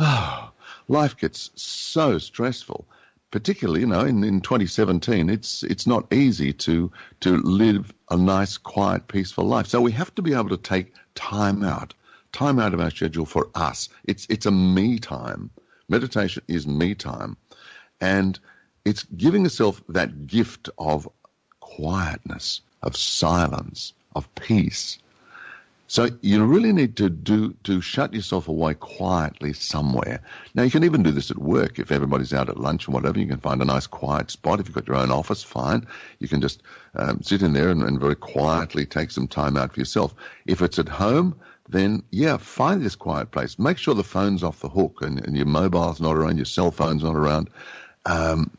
oh, life gets so stressful particularly, you know, in, in 2017, it's it's not easy to to live a nice, quiet, peaceful life. So we have to be able to take time out, time out of our schedule for us. It's it's a me time. Meditation is me time, and it's giving yourself that gift of quietness, of silence, of peace. So you really need to do to shut yourself away quietly somewhere. Now you can even do this at work if everybody's out at lunch or whatever. You can find a nice quiet spot. If you've got your own office, fine. You can just um, sit in there and, and very quietly take some time out for yourself. If it's at home, then yeah, find this quiet place. Make sure the phone's off the hook and, and your mobile's not around, your cell phone's not around. Um,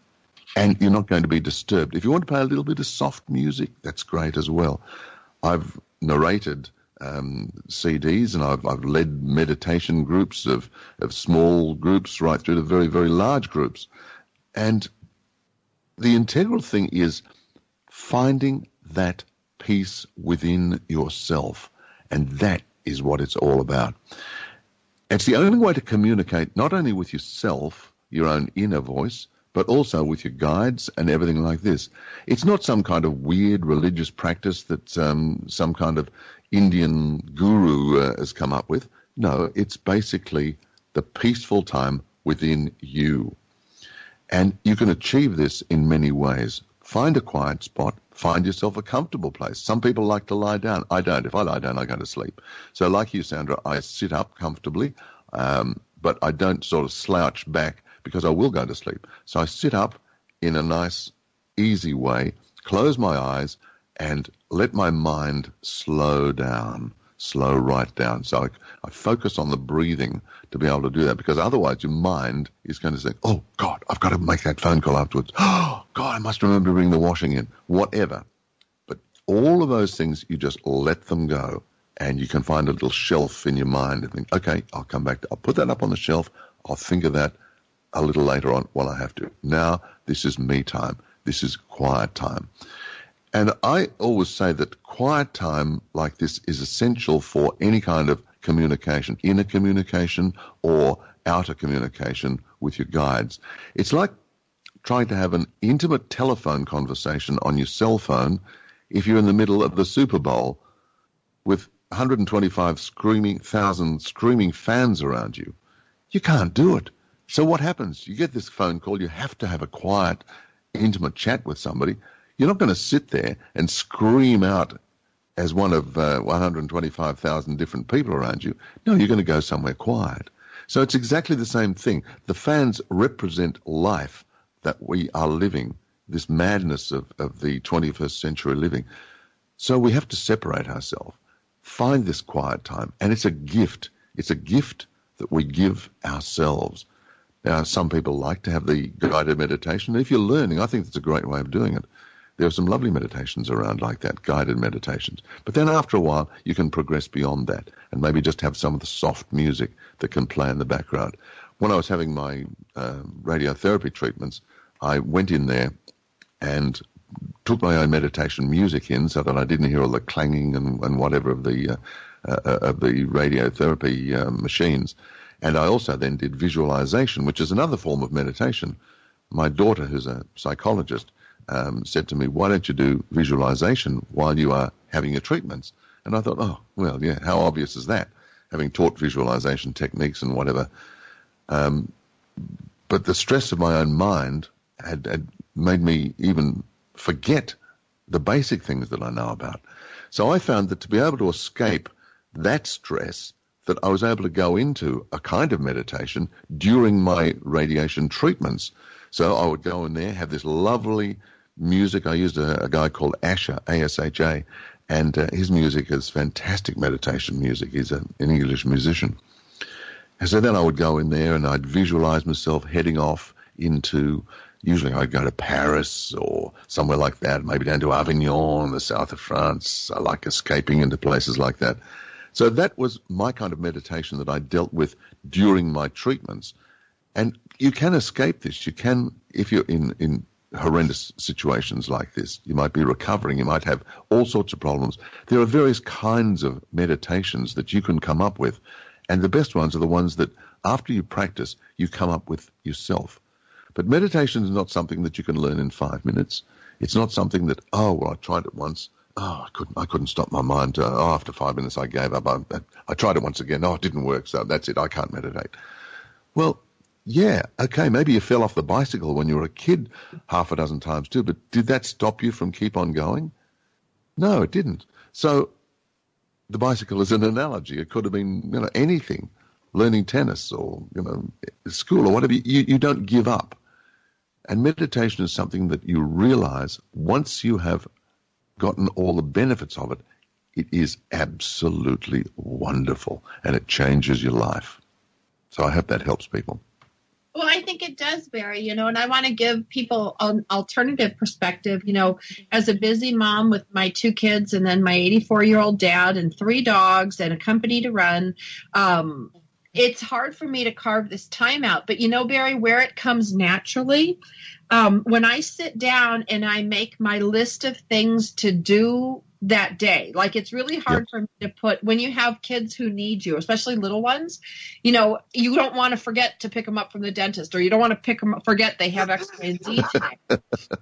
and you're not going to be disturbed. If you want to play a little bit of soft music, that's great as well. I've narrated um, CDs, and I've, I've led meditation groups of, of small groups right through to very, very large groups. And the integral thing is finding that peace within yourself. And that is what it's all about. It's the only way to communicate not only with yourself, your own inner voice, but also with your guides and everything like this. It's not some kind of weird religious practice that um, some kind of Indian guru uh, has come up with. No, it's basically the peaceful time within you. And you can achieve this in many ways. Find a quiet spot, find yourself a comfortable place. Some people like to lie down. I don't. If I lie down, I go to sleep. So, like you, Sandra, I sit up comfortably, um, but I don't sort of slouch back because I will go to sleep. So I sit up in a nice, easy way, close my eyes, and let my mind slow down, slow right down. So I, I focus on the breathing to be able to do that because otherwise your mind is going to say, oh, God, I've got to make that phone call afterwards. Oh, God, I must remember to bring the washing in, whatever. But all of those things, you just let them go. And you can find a little shelf in your mind and think, okay, I'll come back. To, I'll put that up on the shelf. I'll think of that a little later on while I have to. Now, this is me time. This is quiet time. And I always say that quiet time like this is essential for any kind of communication, inner communication or outer communication with your guides. It's like trying to have an intimate telephone conversation on your cell phone if you're in the middle of the Super Bowl with 125 screaming thousand screaming fans around you. You can't do it. So what happens? You get this phone call, you have to have a quiet, intimate chat with somebody. You're not going to sit there and scream out as one of uh, 125,000 different people around you. No, you're going to go somewhere quiet. So it's exactly the same thing. The fans represent life that we are living, this madness of, of the 21st century living. So we have to separate ourselves, find this quiet time, and it's a gift. It's a gift that we give ourselves. Now, some people like to have the guided meditation. If you're learning, I think that's a great way of doing it. There are some lovely meditations around like that, guided meditations. But then after a while, you can progress beyond that and maybe just have some of the soft music that can play in the background. When I was having my uh, radiotherapy treatments, I went in there and took my own meditation music in so that I didn't hear all the clanging and, and whatever of the uh, uh, of the radiotherapy uh, machines. And I also then did visualization, which is another form of meditation. My daughter, who's a psychologist, um, said to me, "Why don't you do visualization while you are having your treatments?" And I thought, "Oh, well, yeah. How obvious is that? Having taught visualization techniques and whatever." Um, but the stress of my own mind had, had made me even forget the basic things that I know about. So I found that to be able to escape that stress, that I was able to go into a kind of meditation during my radiation treatments. So I would go in there, have this lovely music. I used a, a guy called Asha, A-S-H-A, and uh, his music is fantastic meditation music. He's a, an English musician. And so then I would go in there and I'd visualize myself heading off into Usually I'd go to Paris or somewhere like that, maybe down to Avignon, the south of France. I like escaping into places like that. So that was my kind of meditation that I dealt with during my treatments. And you can escape this. You can, if you're in, in horrendous situations like this, you might be recovering, you might have all sorts of problems. There are various kinds of meditations that you can come up with. And the best ones are the ones that after you practice, you come up with yourself. But meditation is not something that you can learn in five minutes. It's not something that, oh, well, I tried it once. Oh, I couldn't, I couldn't stop my mind. To, oh, after five minutes, I gave up. I, I tried it once again. Oh, it didn't work. So that's it. I can't meditate. Well, yeah, okay, maybe you fell off the bicycle when you were a kid half a dozen times too, but did that stop you from keep on going? No, it didn't. So the bicycle is an analogy. It could have been, you know, anything, learning tennis or, you know, school or whatever. You, you don't give up. And meditation is something that you realize once you have gotten all the benefits of it, it is absolutely wonderful and it changes your life. So I hope that helps people. Well, I think it does, Barry, you know, and I want to give people an alternative perspective. You know, as a busy mom with my two kids and then my 84 year old dad and three dogs and a company to run, um, it's hard for me to carve this time out. But you know, Barry, where it comes naturally, um, when I sit down and I make my list of things to do that day. Like it's really hard Yep. for me to put when you have kids who need you, especially little ones. You know, you don't want to forget to pick them up from the dentist, or you don't want to pick them up, forget they have X, Y, and Z today.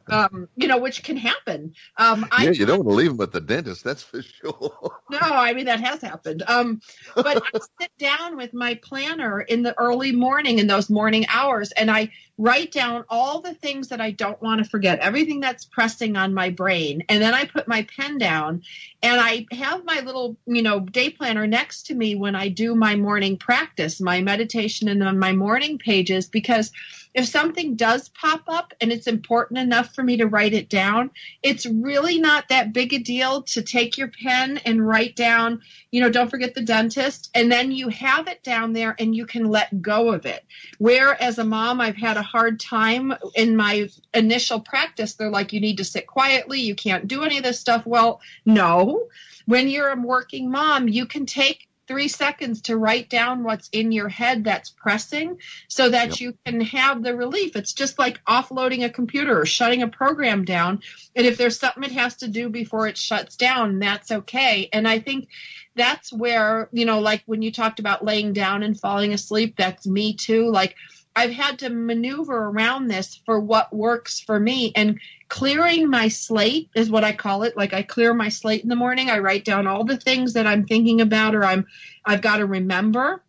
um, you know, which can happen. Um, I yeah, you don't want to leave them at the dentist, that's for sure. no, I mean that has happened. Um, but I sit down with my planner in the early morning in those morning hours, and I write down all the things that I don't want to forget, everything that's pressing on my brain, and then I put my pen down, and I have my little, you know, day planner next to me when I do my morning practice, my meditation, and on my morning pages because if something does pop up and it's important enough for me to write it down, it's really not that big a deal to take your pen and write down, you know, don't forget the dentist. And then you have it down there and you can let go of it. Where as a mom, I've had a hard time in my initial practice. They're like, you need to sit quietly. You can't do any of this stuff. Well, no. When you're a working mom, you can take three seconds to write down what's in your head that's pressing so that Yep. you can have the relief. It's just like offloading a computer or shutting a program down. And if there's something it has to do before it shuts down, that's okay. And I think that's where, you know, like when you talked about laying down and falling asleep, that's me too. Like I've had to maneuver around this for what works for me. And clearing my slate is what I call it. Like I clear my slate in the morning. I write down all the things that I'm thinking about or I'm I've got to remember.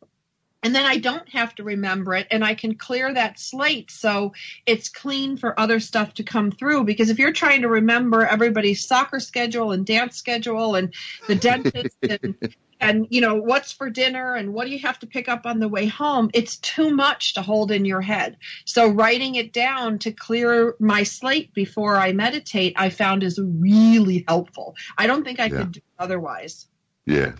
And then I don't have to remember it and I can clear that slate so it's clean for other stuff to come through. Because if you're trying to remember everybody's soccer schedule and dance schedule and the dentist and and you know what's for dinner and what do you have to pick up on the way home it's too much to hold in your head so writing it down to clear my slate before i meditate i found is really helpful i don't think i Yeah. could do it otherwise Yeah.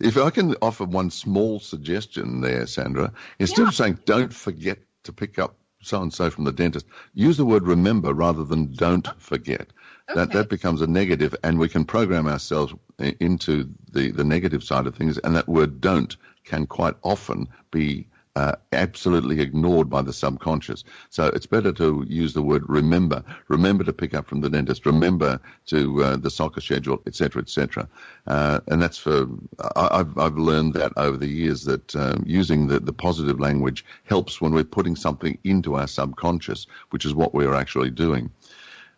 If I can offer one small suggestion there, Sandra, instead Yeah. of saying don't forget to pick up so and so from the dentist, use the word remember rather than don't forget. That Okay. that becomes a negative, and we can program ourselves into the, the negative side of things. And that word don't can quite often be uh, absolutely ignored by the subconscious. So it's better to use the word remember. Remember to pick up from the dentist. Remember to uh, the soccer schedule, etc., etc. Uh, and that's for I, I've I've learned that over the years that um, using the the positive language helps when we're putting something into our subconscious, which is what we're actually doing.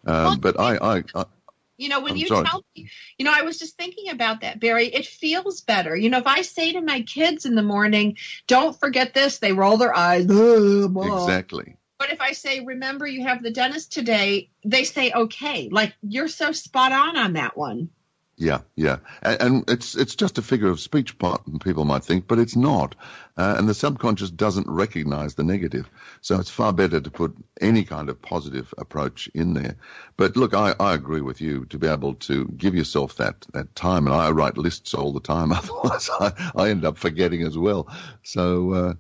Um, but I, I, I You know, when I'm you sorry. tell me, you know, I was just thinking about that, Barry. It feels better. You know, if I say to my kids in the morning, don't forget this, they roll their eyes. Exactly. But if I say, remember, you have the dentist today, they say, okay. Like, you're so spot on on that one. Yeah, yeah, and, and it's it's just a figure of speech. po- People might think, but it's not, uh, and the subconscious doesn't recognise the negative. So it's far better to put any kind of positive approach in there. But look, I, I agree with you to be able to give yourself that that time, and I write lists all the time. Otherwise, I, I end up forgetting as well. So. Uh,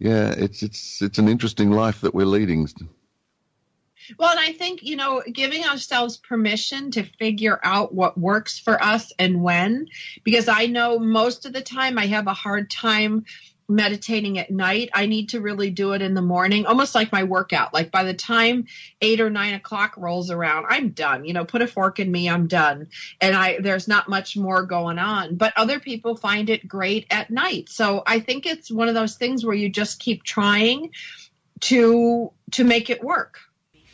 yeah, it's it's it's an interesting life that we're leading. Well, and I think, you know, giving ourselves permission to figure out what works for us and when, because I know most of the time I have a hard time meditating at night. I need to really do it in the morning, almost like my workout. Like by the time eight or nine o'clock rolls around, I'm done. You know, put a fork in me, I'm done. And I there's not much more going on. But other people find it great at night. So I think it's one of those things where you just keep trying to to make it work.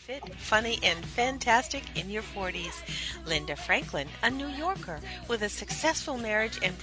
Fit, funny, and fantastic in your 40s. Linda Franklin, a New Yorker with a successful marriage and